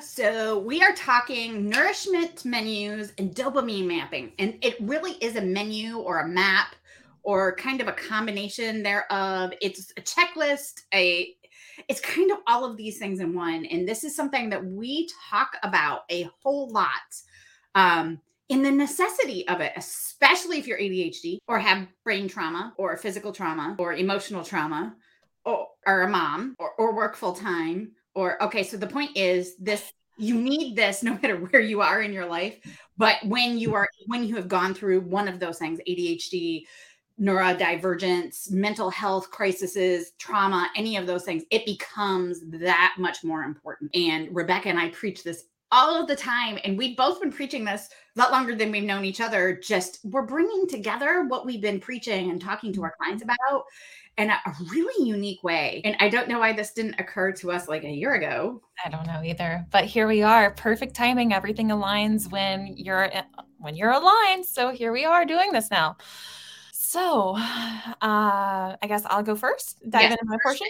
So, we are talking nourishment menus and dopamine mapping. And it really is a menu or a map or kind of a combination thereof. It's a checklist, a it's kind of all of these things in one. And this is something that we talk about a whole lot um, in the necessity of it, especially if you're ADHD or have brain trauma or physical trauma or emotional trauma or, or a mom or, or work full time or okay so the point is this you need this no matter where you are in your life but when you are when you have gone through one of those things adhd neurodivergence mental health crises trauma any of those things it becomes that much more important. And rebecca and i preach this all of the time and we've both been preaching this a lot longer than we've known each other. Just we're bringing together what we've been preaching and talking to our clients about in a really unique way. And I don't know why this didn't occur to us like a year ago. I don't know either. But here we are. Perfect timing. Everything aligns when you're when you're aligned. So here we are doing this now. So uh I guess I'll go first. Dive yes, into my portion.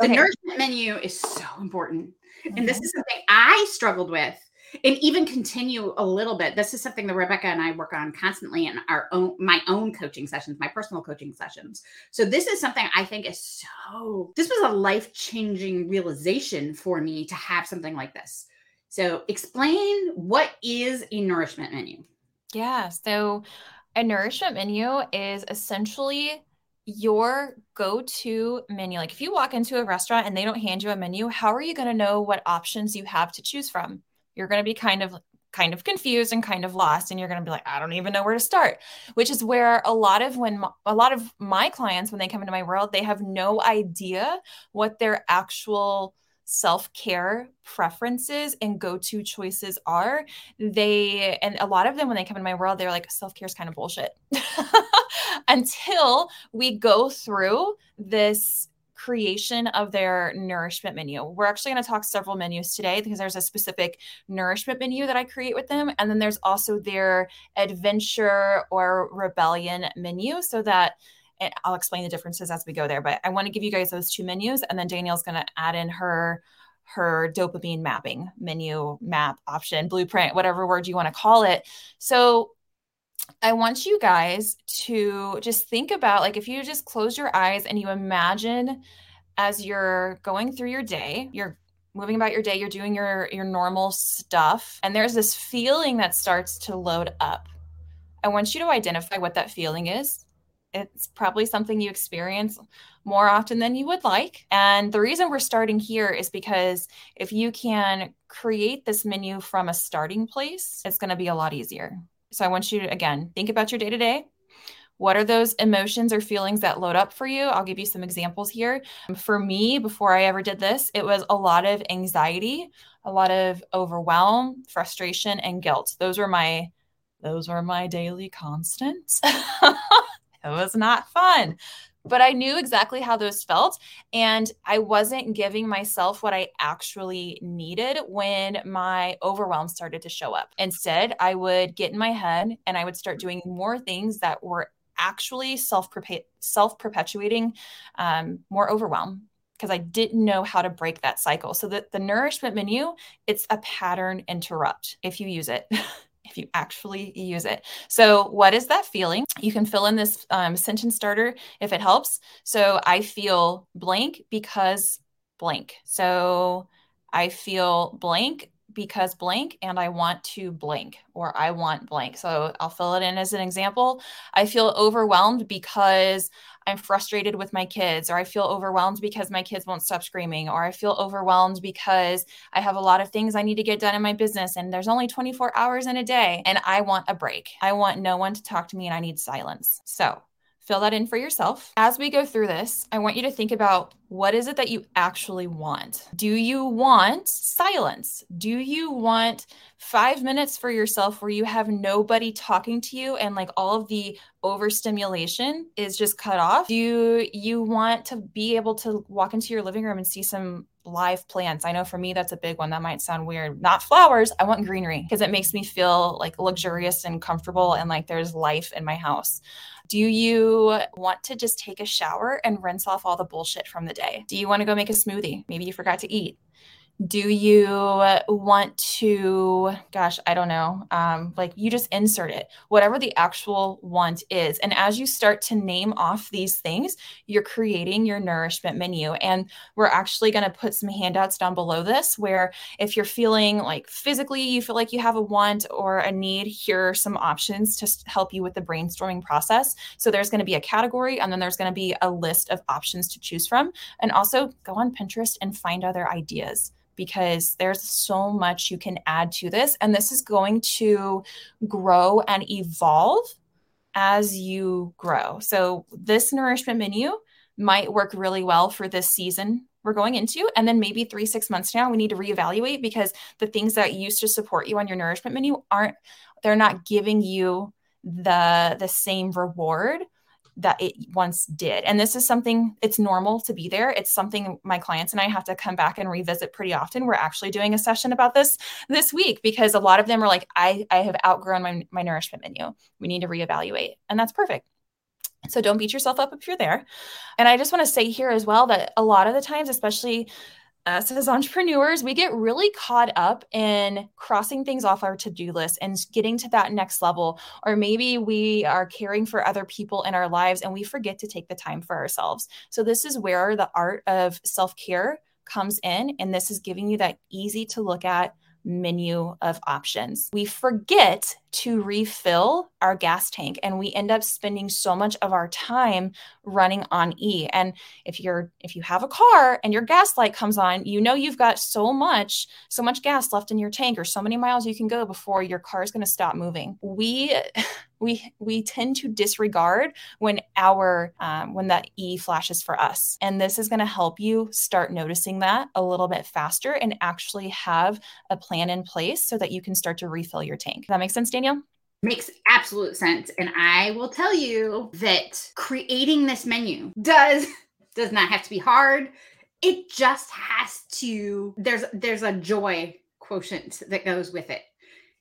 The okay. nourishment menu is so important. Mm-hmm. And this is something I struggled with and even continue a little bit. This is something that rebecca and i work on constantly in our own my own coaching sessions my personal coaching sessions. So this is something i think is so this was a life changing realization for me to have something like this. So explain what is a nourishment menu. Yeah so a nourishment menu is essentially your go-to menu. Like if you walk into a restaurant and they don't hand you a menu how are you going to know what options you have to choose from you're going to be kind of kind of confused and kind of lost and you're going to be like I don't even know where to start which is where a lot of when a lot of my clients when they come into my world they have no idea what their actual self-care preferences and go-to choices are. They and a lot of them when they come in my world they're like self-care is kind of bullshit. Until we go through this creation of their nourishment menu. We're actually going to talk several menus today because there's a specific nourishment menu that I create with them. And then there's also their adventure or rebellion menu so that and I'll explain the differences as we go there. But I want to give you guys those two menus. And then Danielle's going to add in her her dopamine mapping menu map option blueprint whatever word you want to call it so I want you guys to just think about like if you just close your eyes and you imagine as you're going through your day, you're moving about your day, you're doing your your normal stuff and there's this feeling that starts to load up. I want you to identify what that feeling is. It's probably something you experience more often than you would like. And the reason we're starting here is because if you can create this menu from a starting place, it's going to be a lot easier. So I want you to, again, think about your day to day. What are those emotions or feelings that load up for you? I'll give you some examples here. Um, for me, before I ever did this, it was a lot of anxiety, a lot of overwhelm, frustration, and guilt. Those were my those were my daily constants. it was not fun but I knew exactly how those felt. And I wasn't giving myself what I actually needed when my overwhelm started to show up. Instead, I would get in my head and I would start doing more things that were actually self perpetuating um, more overwhelm because I didn't know how to break that cycle. So the nourishment menu, it's a pattern interrupt if you use it. if you actually use it. So, what is that feeling? You can fill in this um, sentence starter if it helps. So, I feel blank because blank. So, I feel blank because blank and I want to blank or I want blank. So I'll fill it in as an example. I feel overwhelmed because I'm frustrated with my kids, or I feel overwhelmed because my kids won't stop screaming, or I feel overwhelmed because I have a lot of things I need to get done in my business and there's only 24 hours in a day and I want a break. I want no one to talk to me and I need silence. So fill that in for yourself. As we go through this, I want you to think about what is it that you actually want? Do you want silence? Do you want five minutes for yourself where you have nobody talking to you and like all of the overstimulation is just cut off? Do you want to be able to walk into your living room and see some live plants. I know for me, that's a big one. That might sound weird. Not flowers. I want greenery because it makes me feel like luxurious and comfortable and like there's life in my house. Do you want to just take a shower and rinse off all the bullshit from the day? Do you want to go make a smoothie? Maybe you forgot to eat. Do you want to, gosh, I don't know, um, like you just insert it, whatever the actual want is. And as you start to name off these things, you're creating your nourishment menu. And we're actually going to put some handouts down below this where if you're feeling like physically you feel like you have a want or a need, here are some options to help you with the brainstorming process. So there's going to be a category and then there's going to be a list of options to choose from. And also go on Pinterest and find other ideas because there's so much you can add to this. And this is going to grow and evolve as you grow. So, this nourishment menu might work really well for this season we're going into. And then maybe three, six months now, we need to reevaluate because the things that used to support you on your nourishment menu aren't, they're not giving you the the same reward that it once did. And this is something it's normal to be there. It's something my clients and I have to come back and revisit pretty often. We're actually doing a session about this this week because a lot of them are like, I, I have outgrown my, my nourishment menu. We need to reevaluate. And that's perfect. So don't beat yourself up if you're there. And I just want to say here as well that a lot of the times, especially us as entrepreneurs, we get really caught up in crossing things off our to do list and getting to that next level. Or maybe we are caring for other people in our lives and we forget to take the time for ourselves. So, this is where the art of self care comes in. And this is giving you that easy to look at menu of options. We forget to refill our gas tank and we end up spending so much of our time running on E. And if you're if you have a car and your gas light comes on, you know you've got so much so much gas left in your tank or so many miles you can go before your car is going to stop moving. We we we tend to disregard when our um, when that E flashes for us, and this is going to help you start noticing that a little bit faster and actually have a plan in place so that you can start to refill your tank. That make sense, Danielle? Makes absolute sense. And I will tell you that creating this menu does does not have to be hard. It just has to there's there's a joy quotient that goes with it.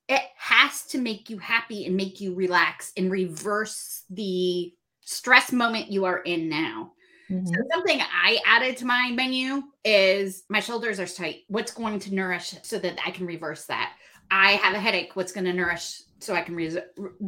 It has to make you happy and make you relax and reverse the stress moment you are in now. Mm-hmm. So something I added to my menu is my shoulders are tight. What's going to nourish so that I can reverse that? I have a headache. What's going to nourish so I can read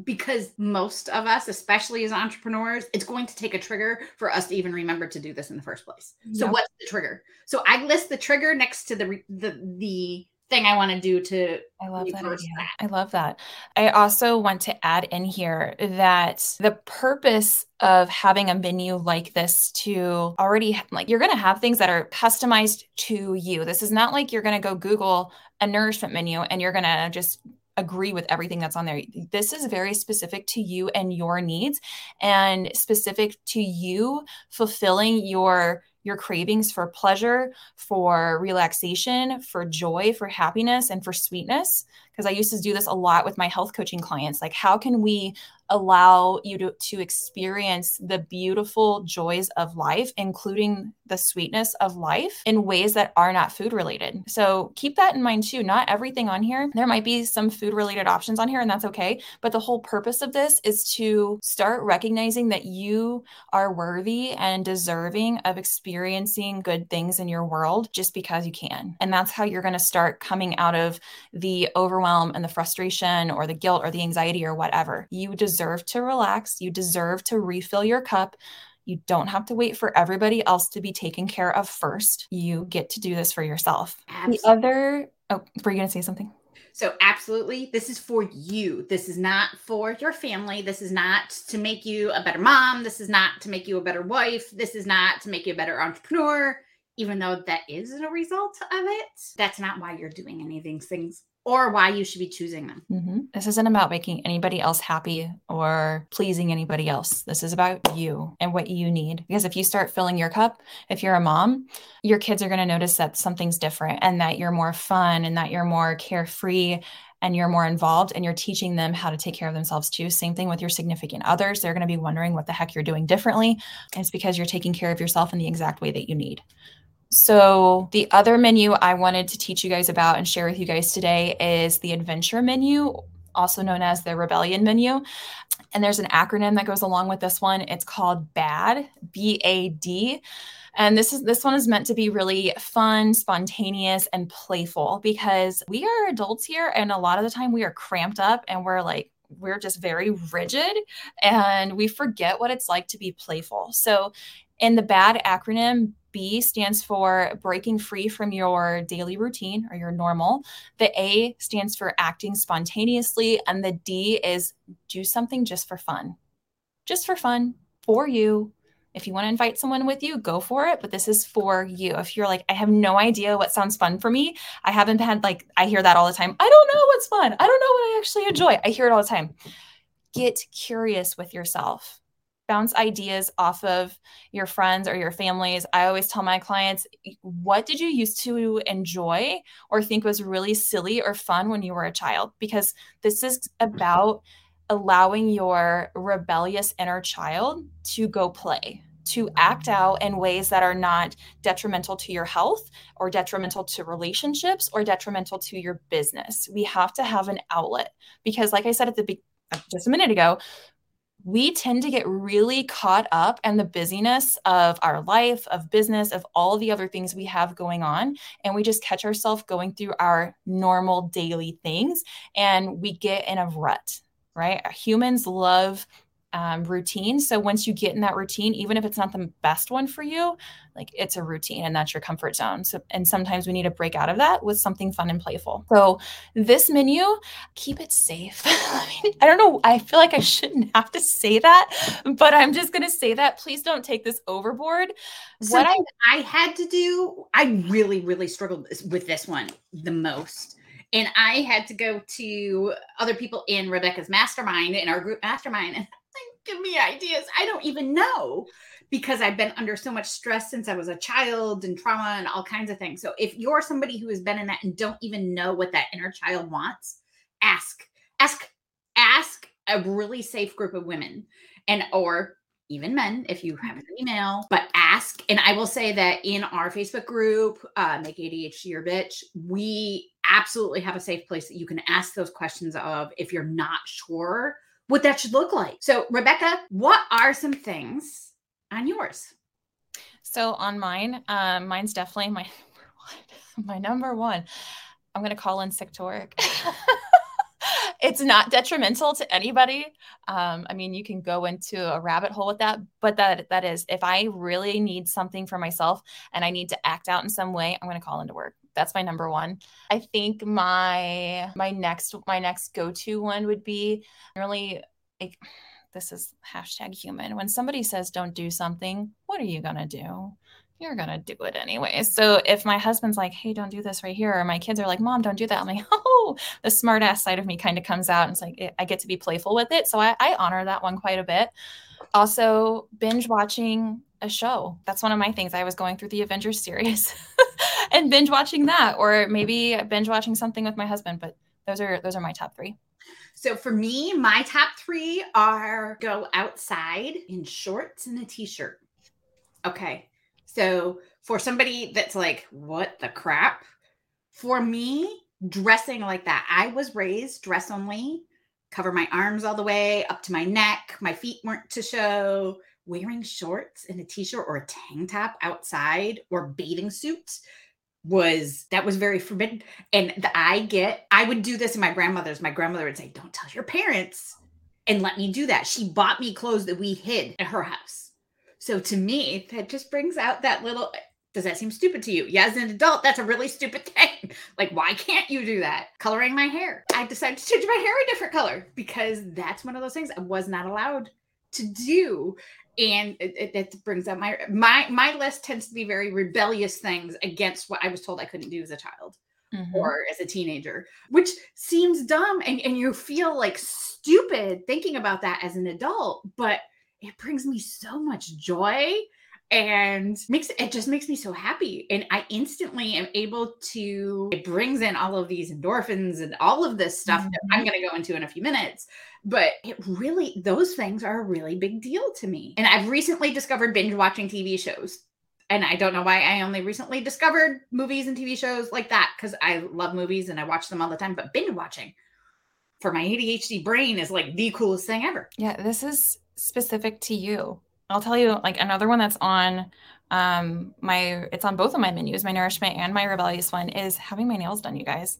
because most of us, especially as entrepreneurs, it's going to take a trigger for us to even remember to do this in the first place. So what's the trigger? So I list the trigger next to the the the thing I want to do to I love that, that I love that. I also want to add in here that the purpose of having a menu like this to already like you're going to have things that are customized to you. This is not like you're going to go Google a nourishment menu and you're going to just agree with everything that's on there. This is very specific to you and your needs and specific to you fulfilling your your cravings for pleasure, for relaxation, for joy, for happiness and for sweetness because I used to do this a lot with my health coaching clients. Like how can we allow you to, to experience the beautiful joys of life, including the sweetness of life in ways that are not food related. So keep that in mind too. Not everything on here, there might be some food related options on here, and that's okay. But the whole purpose of this is to start recognizing that you are worthy and deserving of experiencing good things in your world just because you can. And that's how you're going to start coming out of the overwhelm and the frustration or the guilt or the anxiety or whatever. You deserve deserve to relax. You deserve to refill your cup. You don't have to wait for everybody else to be taken care of first. You get to do this for yourself. Absolutely. The other, oh, were you going to say something? So, absolutely, this is for you. This is not for your family. This is not to make you a better mom. This is not to make you a better wife. This is not to make you a better entrepreneur, even though that is a result of it. That's not why you're doing any of these things or why you should be choosing them. Mm-hmm. This isn't about making anybody else happy or pleasing anybody else. This is about you and what you need. Because if you start filling your cup, if you're a mom, your kids are going to notice that something's different and that you're more fun and that you're more carefree and you're more involved and you're teaching them how to take care of themselves too. Same thing with your significant others. They're going to be wondering what the heck you're doing differently. And it's because you're taking care of yourself in the exact way that you need. So, the other menu I wanted to teach you guys about and share with you guys today is the adventure menu, also known as the rebellion menu. And there's an acronym that goes along with this one. It's called BAD, B A D. And this is this one is meant to be really fun, spontaneous, and playful because we are adults here, and a lot of the time we are cramped up and we're like we're just very rigid and we forget what it's like to be playful. So in the BAD acronym, B stands for breaking free from your daily routine or your normal. The A stands for acting spontaneously. And the D is do something just for fun. Just for fun for you. If you want to invite someone with you, go for it. But this is for you. If you're like, I have no idea what sounds fun for me, I haven't had like, I hear that all the time. I don't know what's fun. I don't know what I actually enjoy. I hear it all the time. Get curious with yourself bounce ideas off of your friends or your families. I always tell my clients, what did you used to enjoy or think was really silly or fun when you were a child? Because this is about allowing your rebellious inner child to go play to act out in ways that are not detrimental to your health or detrimental to relationships or detrimental to your business. We have to have an outlet because like I said at the be- uh, just a minute ago, we tend to get really caught up in the busyness of our life, of business, of all the other things we have going on. And we just catch ourselves going through our normal daily things and we get in a rut, right? Humans love um, routine. So once you get in that routine, even if it's not the best one for you, like it's a routine and that's your comfort zone. So, and sometimes we need to break out of that with something fun and playful. So this menu, keep it safe. I, mean, I don't know. I feel like I shouldn't have to say that, but I'm just going to say that. Please don't take this overboard. What I, I had to do, I really, really struggled with this one the most and I had to go to other people in Rebecca's mastermind in our group mastermind and give me ideas. I don't even know because I've been under so much stress since I was a child and trauma and all kinds of things. So if you're somebody who has been in that and don't even know what that inner child wants, ask, ask, ask a really safe group of women and or even men if you have an email but ask and i will say that in our facebook group uh, make adhd your bitch we absolutely have a safe place that you can ask those questions of if you're not sure what that should look like. So, Rebecca, what are some things on yours? So, on mine, um, mine's definitely my my number one. I'm to call in sick to work. it's not detrimental to anybody. Um, I mean, you can go into a rabbit hole with that, but that that is if I really need something for myself and I need to act out in some way, I'm going to call into work. That's my number one. I think my my next my next go to one would be really like this is hashtag human. When somebody says don't do something, what are you gonna do? You're gonna do it anyway. So if my husband's like, "Hey, don't do this right here," or my kids are like, "Mom, don't do that," I'm like, "Oh," the smart ass side of me kind of comes out, and it's like I get to be playful with it. So I, I honor that one quite a bit. Also, binge watching a show. That's one of my things. I was going through the Avengers series and binge watching that, or maybe binge watching something with my husband. But those are those are my top three. So for me, my top three are go outside in shorts and a t-shirt. Okay. So for somebody that's like, what the crap? For me, dressing like that, I was raised dress only, cover my arms all the way up to my neck. My feet weren't to show. Wearing shorts and a t-shirt or a tank top outside or bathing suit was that was very forbidden. And the, I get, I would do this in my grandmother's. My grandmother would say, Don't tell your parents and let me do that. She bought me clothes that we hid at her house. So to me, that just brings out that little does that seem stupid to you? Yeah, as an adult, that's a really stupid thing. Like, why can't you do that? Coloring my hair. I decided to change my hair a different color because that's one of those things I was not allowed to do. And it, it, brings up my my my list tends to be very rebellious things against what I was told I couldn't do as a child. Mm-hmm. or as a teenager, which seems dumb and, and you feel like stupid thinking about that as an adult. But it brings me so much joy and makes it just makes me so happy and i instantly am able to it brings in all of these endorphins and all of this stuff mm-hmm. that i'm mm-hmm. going to go into in a few minutes but it really those things are a really big deal to me and i've recently discovered binge watching tv shows and i don't know why i only recently discovered movies and tv shows like that because i love movies and i watch them all the time but binge watching for my adhd brain is like the coolest thing ever yeah this is specific to you. I'll tell you like another one that's on um, my it's on both of my menus, my nourishment and my rebellious one is having my nails done, you guys.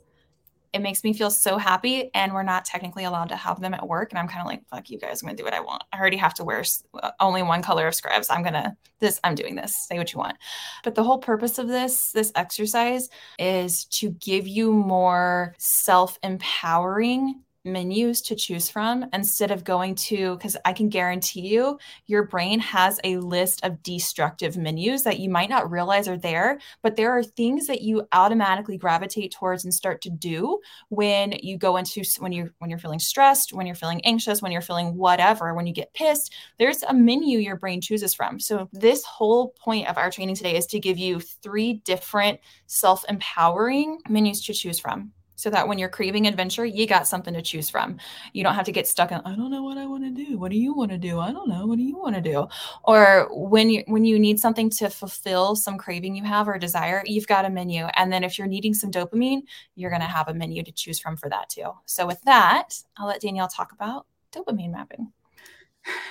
It makes me feel so happy and we're not technically allowed to have them at work and i'm kind of like fuck you guys i'm gonna do what i want. I already have to wear uh, only one color of scrubs. I'm gonna this i'm doing this. Say what you want. But the whole purpose of this this exercise is to give you more self-empowering menus to choose from instead of going to because I can guarantee you your brain has a list of destructive menus that you might not realize are there but there are things that you automatically gravitate towards and start to do when you go into when you when you're feeling stressed when you're feeling anxious when you're feeling whatever when you get pissed there's a menu your brain chooses from. So this whole point of our training today is to give you three different self-empowering menus to choose from so that when you're craving adventure, you got something to choose from. You don't have to get stuck in, I don't know what I want to do. What do you want to do? I don't know. What do you want to do? Or when you when you need something to fulfill some craving you have or desire, you've got a menu. And then if you're needing some dopamine, you're going to have a menu to choose from for that too. So with that, I'll let Danielle talk about dopamine mapping.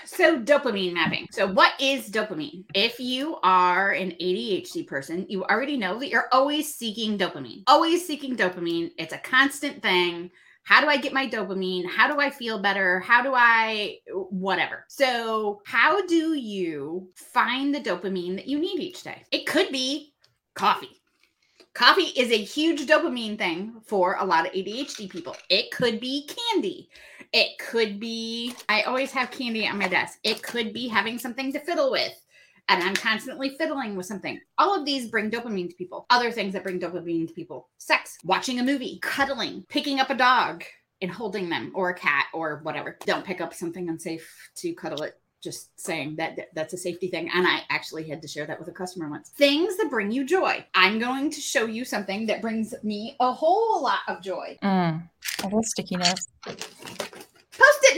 So, dopamine mapping. So, what is dopamine? If you are an ADHD person, you already know that you're always seeking dopamine, always seeking dopamine. It's a constant thing. How do I get my dopamine? How do I feel better? How do I, whatever. So, how do you find the dopamine that you need each day? It could be coffee. Coffee is a huge dopamine thing for a lot of ADHD people. It could be candy. It could be, I always have candy on my desk. It could be having something to fiddle with. And I'm constantly fiddling with something. All of these bring dopamine to people. Other things that bring dopamine to people sex, watching a movie, cuddling, picking up a dog and holding them or a cat or whatever. Don't pick up something unsafe to cuddle it just saying that that's a safety thing. And I actually had to share that with a customer once. Things that bring you joy. I'm going to show you something that brings me a whole lot of joy. Mm, I love sticky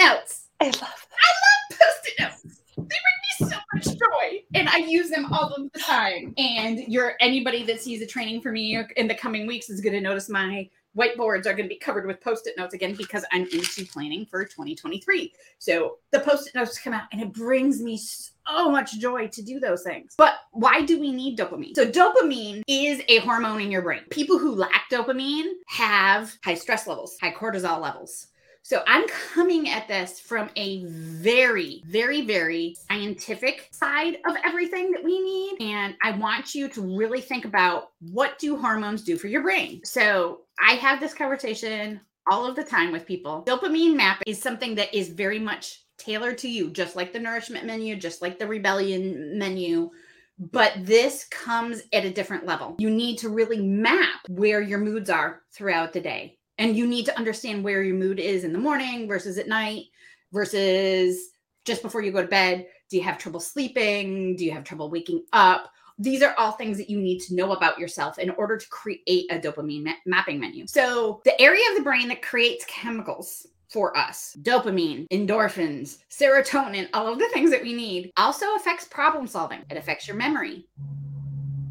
notes. I love. That. I love post-it notes. They bring me so much joy, and I use them all of the time. And you're anybody that sees a training for me in the coming weeks is going to notice my whiteboards are going to be covered with post-it notes again because I'm into planning for 2023. So the post-it notes come out and it brings me so much joy to do those things. But why do we need dopamine? So dopamine is a hormone in your brain. People who lack dopamine have high stress levels, high cortisol levels. So I'm coming at this from a very, very, very scientific side of everything that we need. And I want you to really think about what do hormones do for your brain? So I have this conversation all of the time with people. Dopamine map is something that is very much tailored to you, just like the nourishment menu, just like the rebellion menu. But this comes at a different level. You need to really map where your moods are throughout the day. And you need to understand where your mood is in the morning versus at night versus just before you go to bed. Do you have trouble sleeping? Do you have trouble waking up? these are all things that you need to know about yourself in order to create a dopamine ma- mapping menu. So, the area of the brain that creates chemicals for us dopamine, endorphins, serotonin, all of the things that we need also affects problem solving. It affects your memory,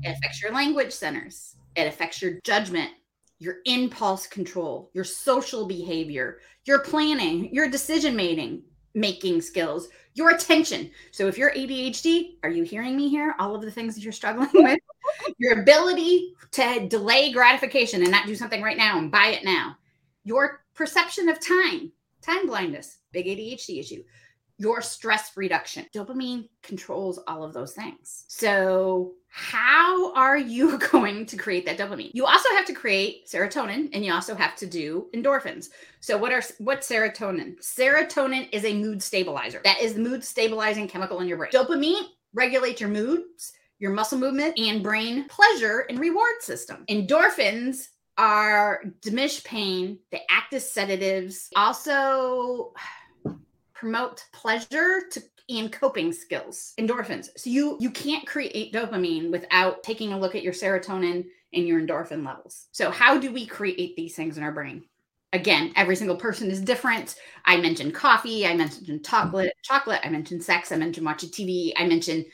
it affects your language centers, it affects your judgment. Your impulse control, your social behavior, your planning, your decision making, making skills, your attention. So if you're ADHD, are you hearing me here? All of the things that you're struggling with, your ability to delay gratification and not do something right now and buy it now, your perception of time, time blindness, big ADHD issue, your stress reduction. Dopamine controls all of those things. So, how are you going to create that dopamine? You also have to create serotonin and you also have to do endorphins. So, what are what's serotonin? Serotonin is a mood stabilizer. That is the mood stabilizing chemical in your brain. Dopamine regulates your moods, your muscle movement, and brain pleasure and reward system. Endorphins are diminish pain, they act as sedatives. Also, promote pleasure to and coping skills endorphins. So you you can't create dopamine without taking a look at your serotonin and your endorphin levels. So how do we create these things in our brain? Again every single person is different. I mentioned coffee i mentioned chocolate chocolate i mentioned sex i mentioned watching tv i mentioned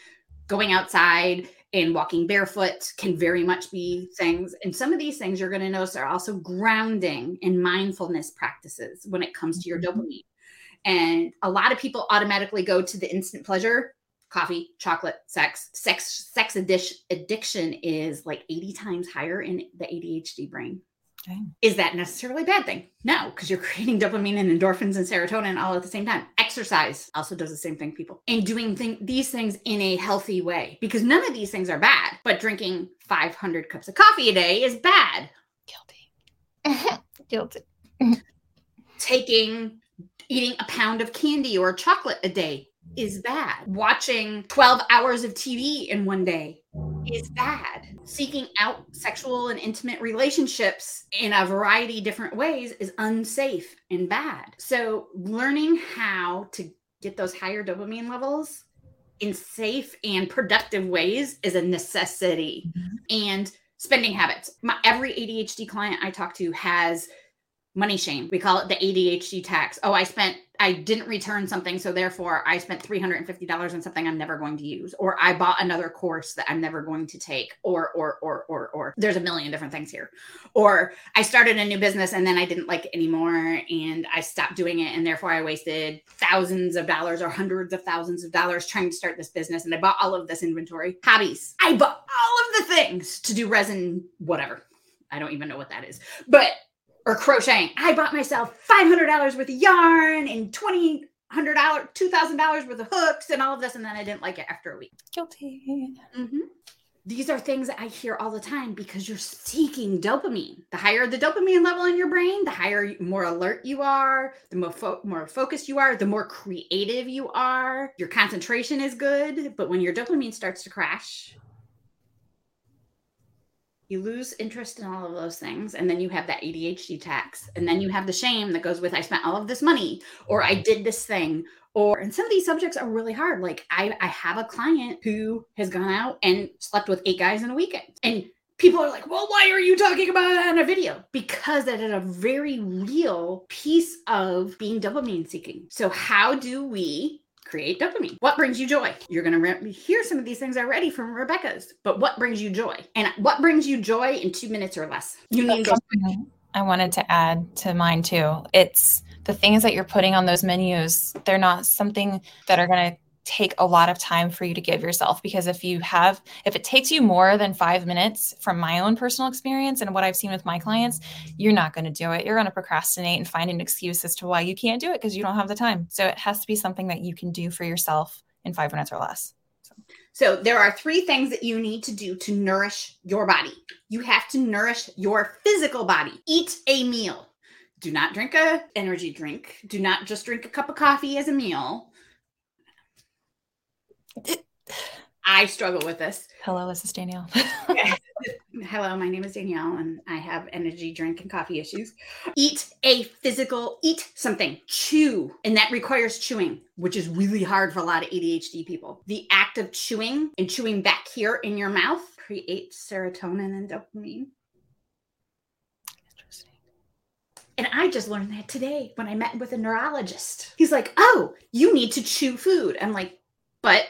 going outside and walking barefoot can very much be things. And some of these things you're going to notice are also grounding and mindfulness practices when it comes to your mm-hmm. dopamine and a lot of people automatically go to the instant pleasure coffee, chocolate, sex. Sex sex addiction addiction is like 80 times higher in the ADHD brain. Dang. Is that necessarily a bad thing? No, because you're creating dopamine and endorphins and serotonin all at the same time. Exercise also does the same thing, people. And doing th- these things in a healthy way because none of these things are bad, but drinking 500 cups of coffee a day is bad. Guilty. Guilty. Taking, eating a pound of candy or chocolate a day is bad. Watching 12 hours of TV in one day is bad. Seeking out sexual and intimate relationships in a variety different ways is unsafe and bad. So, learning how to get those higher dopamine levels in safe and productive ways is a necessity. Mm-hmm. And spending habits. My, every ADHD client I talk to has money shame. We call it the ADHD tax. Oh, I spent, I didn't return something. So therefore, I spent $350 on something I'm never going to use. Or I bought another course that I'm never going to take. Or, or, or, or, or. There's a million different things here. Or I started a new business and then I didn't like it anymore and I stopped doing it. And therefore, I wasted thousands of dollars or hundreds of thousands of dollars trying to start this business. And I bought all of this inventory. Hobbies. I bought all of the things to do resin, whatever. I don't even know what that is. But or crocheting. I bought myself $500 worth of yarn and $2,000, $2,000 worth of hooks and all of this. And then I didn't like it after a week. Guilty. Mm-hmm. These are things that I hear all the time because you're seeking dopamine. The higher the dopamine level in your brain, the higher, more alert you are, the more, fo- more focused you are, the more creative you are. Your concentration is good. But when your dopamine starts to crash, you lose interest in all of those things and then you have that ADHD tax and then you have the shame that goes with I spent all of this money or I did this thing or and some of these subjects are really hard. Like I I have a client who has gone out and slept with eight guys in a weekend and people are like well why are you talking about that on a video? Because that is a very real piece of being dopamine seeking. So how do we create dopamine. What brings you joy? You're going to re- hear some of these things already from Rebecca's, but what brings you joy? And what brings you joy in two minutes or less? You need I wanted to add to mine too. It's the things that you're putting on those menus, they're not something that are going to take a lot of time for you to give yourself because if you have if it takes you more than 5 minutes from my own personal experience and what I've seen with my clients you're not going to do it. You're going to procrastinate and find an excuse as to why you can't do it because you don't have the time. So it has to be something that you can do for yourself in 5 minutes or less. So. so there are three things that you need to do to nourish your body. You have to nourish your physical body. Eat a meal. Do not drink a energy drink. Do not just drink a cup of coffee as a meal I struggle with this. Hello, this is Danielle. Hello, my name is Danielle, and I have energy drink and coffee issues. Eat a physical, eat something, chew, and that requires chewing, which is really hard for a lot of ADHD people. The act of chewing and chewing back here in your mouth creates serotonin and dopamine. Interesting. And I just learned that today when I met with a neurologist. He's like, Oh, you need to chew food. I'm like, But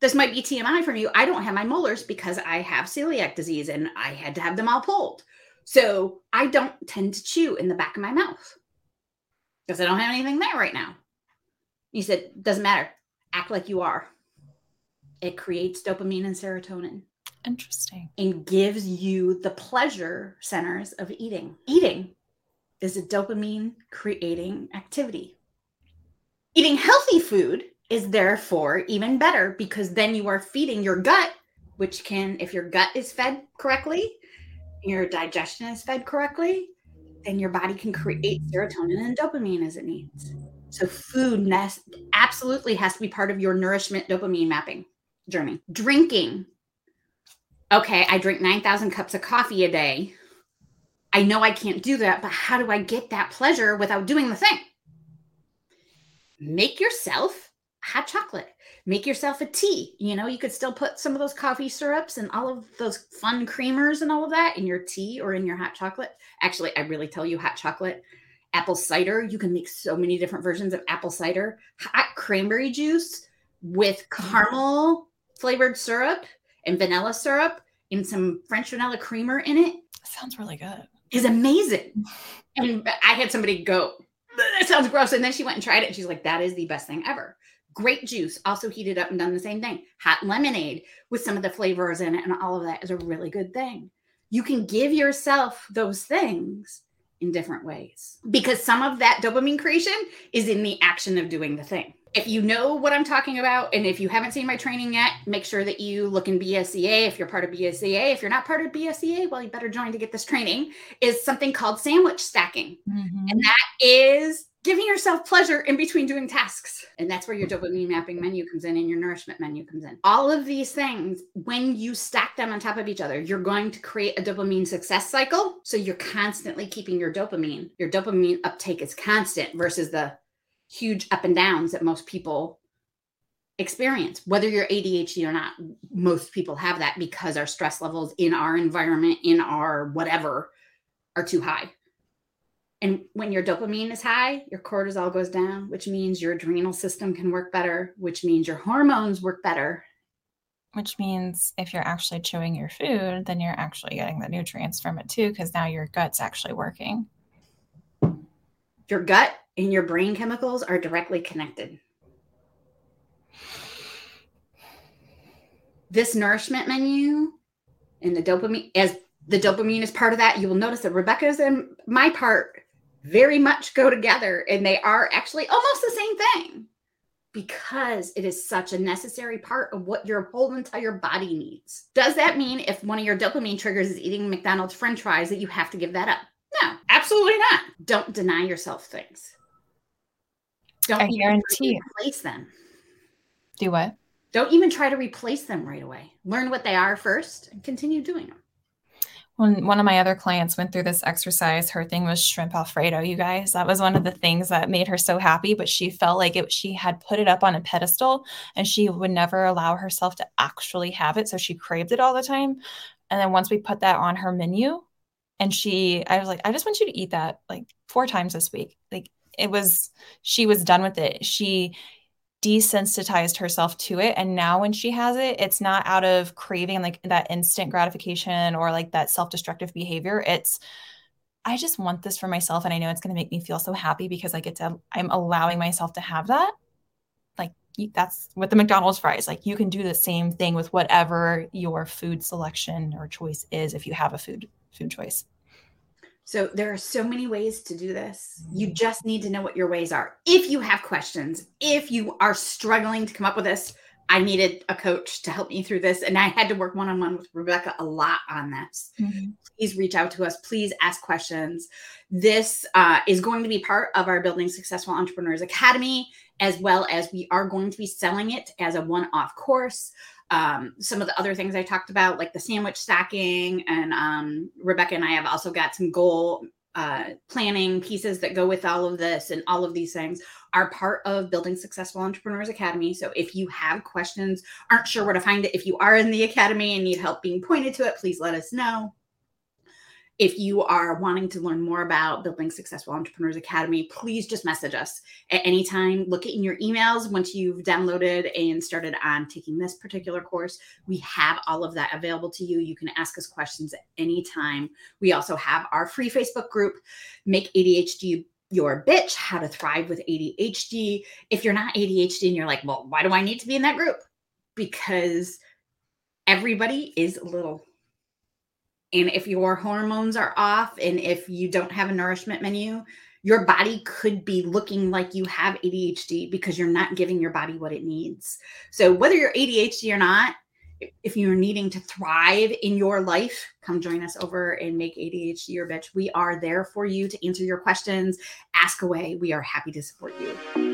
this might be TMI from you. I don't have my molars because I have celiac disease and I had to have them all pulled. So I don't tend to chew in the back of my mouth because I don't have anything there right now. He said, doesn't matter. Act like you are. It creates dopamine and serotonin. Interesting. And gives you the pleasure centers of eating. Eating is a dopamine creating activity. Eating healthy food is therefore even better because then you are feeding your gut, which can, if your gut is fed correctly, your digestion is fed correctly, then your body can create serotonin and dopamine as it needs. So, food absolutely has to be part of your nourishment dopamine mapping journey. Drinking. Okay, I drink 9,000 cups of coffee a day. I know I can't do that, but how do I get that pleasure without doing the thing? Make yourself hot chocolate. Make yourself a tea. You know, you could still put some of those coffee syrups and all of those fun creamers and all of that in your tea or in your hot chocolate. Actually, I really tell you hot chocolate. Apple cider, you can make so many different versions of apple cider. Hot cranberry juice with caramel flavored syrup and vanilla syrup and some French vanilla creamer in it. Sounds really good. Is amazing. And I had somebody go, that sounds gross. And then she went and tried it and she's like, that is the best thing ever Grape juice, also heated up and done the same thing. Hot lemonade with some of the flavors in it and all of that is a really good thing. You can give yourself those things in different ways because some of that dopamine creation is in the action of doing the thing. If you know what I'm talking about, and if you haven't seen my training yet, make sure that you look in BSEA. If you're part of BSEA, if you're not part of BSEA, well, you better join to get this training. Is something called sandwich stacking, mm-hmm. and that is giving yourself pleasure in between doing tasks. And that's where your dopamine mapping menu comes in and your nourishment menu comes in. All of these things, when you stack them on top of each other, you're going to create a dopamine success cycle. So you're constantly keeping your dopamine. Your dopamine uptake is constant versus the huge up and downs that most people experience whether you're ADHD or not most people have that because our stress levels in our environment in our whatever are too high and when your dopamine is high, your cortisol goes down, which means your adrenal system can work better, which means your hormones work better. Which means if you're actually chewing your food, then you're actually getting the nutrients from it too, because now your gut's actually working. Your gut and your brain chemicals are directly connected. This nourishment menu and the dopamine, as the dopamine is part of that, you will notice that Rebecca's and my part very much go together and they are actually almost the same thing because it is such a necessary part of what your whole entire body needs. Does that mean if one of your dopamine triggers is eating McDonald's french fries that you have to give that up? No, absolutely not. Don't deny yourself things. Don't I guarantee replace them. Do what? Don't even try to replace them right away. Learn what they are first and continue doing them when one of my other clients went through this exercise, her thing was shrimp Alfredo, you guys. That was one of the things that made her so happy, but she felt like it she had put it up on a pedestal and she would never allow herself to actually have it. So she craved it all the time. And then once we put that on her menu, and she I was like, I just want you to eat that like four times this week. Like it was she was done with it. She desensitized herself to it. And now when she has it it's not out of craving like that instant gratification or like that self-destructive behavior. It's i just want this for myself and i know it's going to make me feel so happy because i get to i'm allowing myself to have that. Like that's with the mcdonald's fries like you can do the same thing with whatever your food selection or choice is if you have a food food choice so there are so many ways to do this. You mm-hmm. just need to know what your ways are. If you have questions, if you are struggling to come up with this, I needed a coach to help me through this. And I had to work one on one with Rebecca a lot on this. Mm-hmm. Please reach out to us. Please ask questions. This uh, is going to be part of our Building Successful Entrepreneurs Academy, as well as we are going to be selling it as a one off course um, some of the other things I talked about, like the sandwich stacking, and um, Rebecca and I have also got some goal uh, planning pieces that go with all of this, and all of these things are part of Building Successful Entrepreneurs Academy. So if you have questions, aren't sure where to find it, if you are in the academy and need help being pointed to it, please let us know. If you are wanting to learn more about Building Successful Entrepreneurs Academy, please just message us at any time. Look in your emails once you've downloaded and started on taking this particular course. We have all of that available to you. You can ask us questions at any time. We also have our free Facebook group, Make ADHD your bitch, how to thrive with ADHD. If you're not ADHD and you're like, well, why do I need to be in that group? Because everybody is a little and if your hormones are off and if you don't have a nourishment menu, your body could be looking like you have ADHD because you're not giving your body what it needs. So, whether you're ADHD or not, if you're needing to thrive in your life, come join us over and make ADHD your bitch. We are there for you to answer your questions. Ask away. We are happy to support you.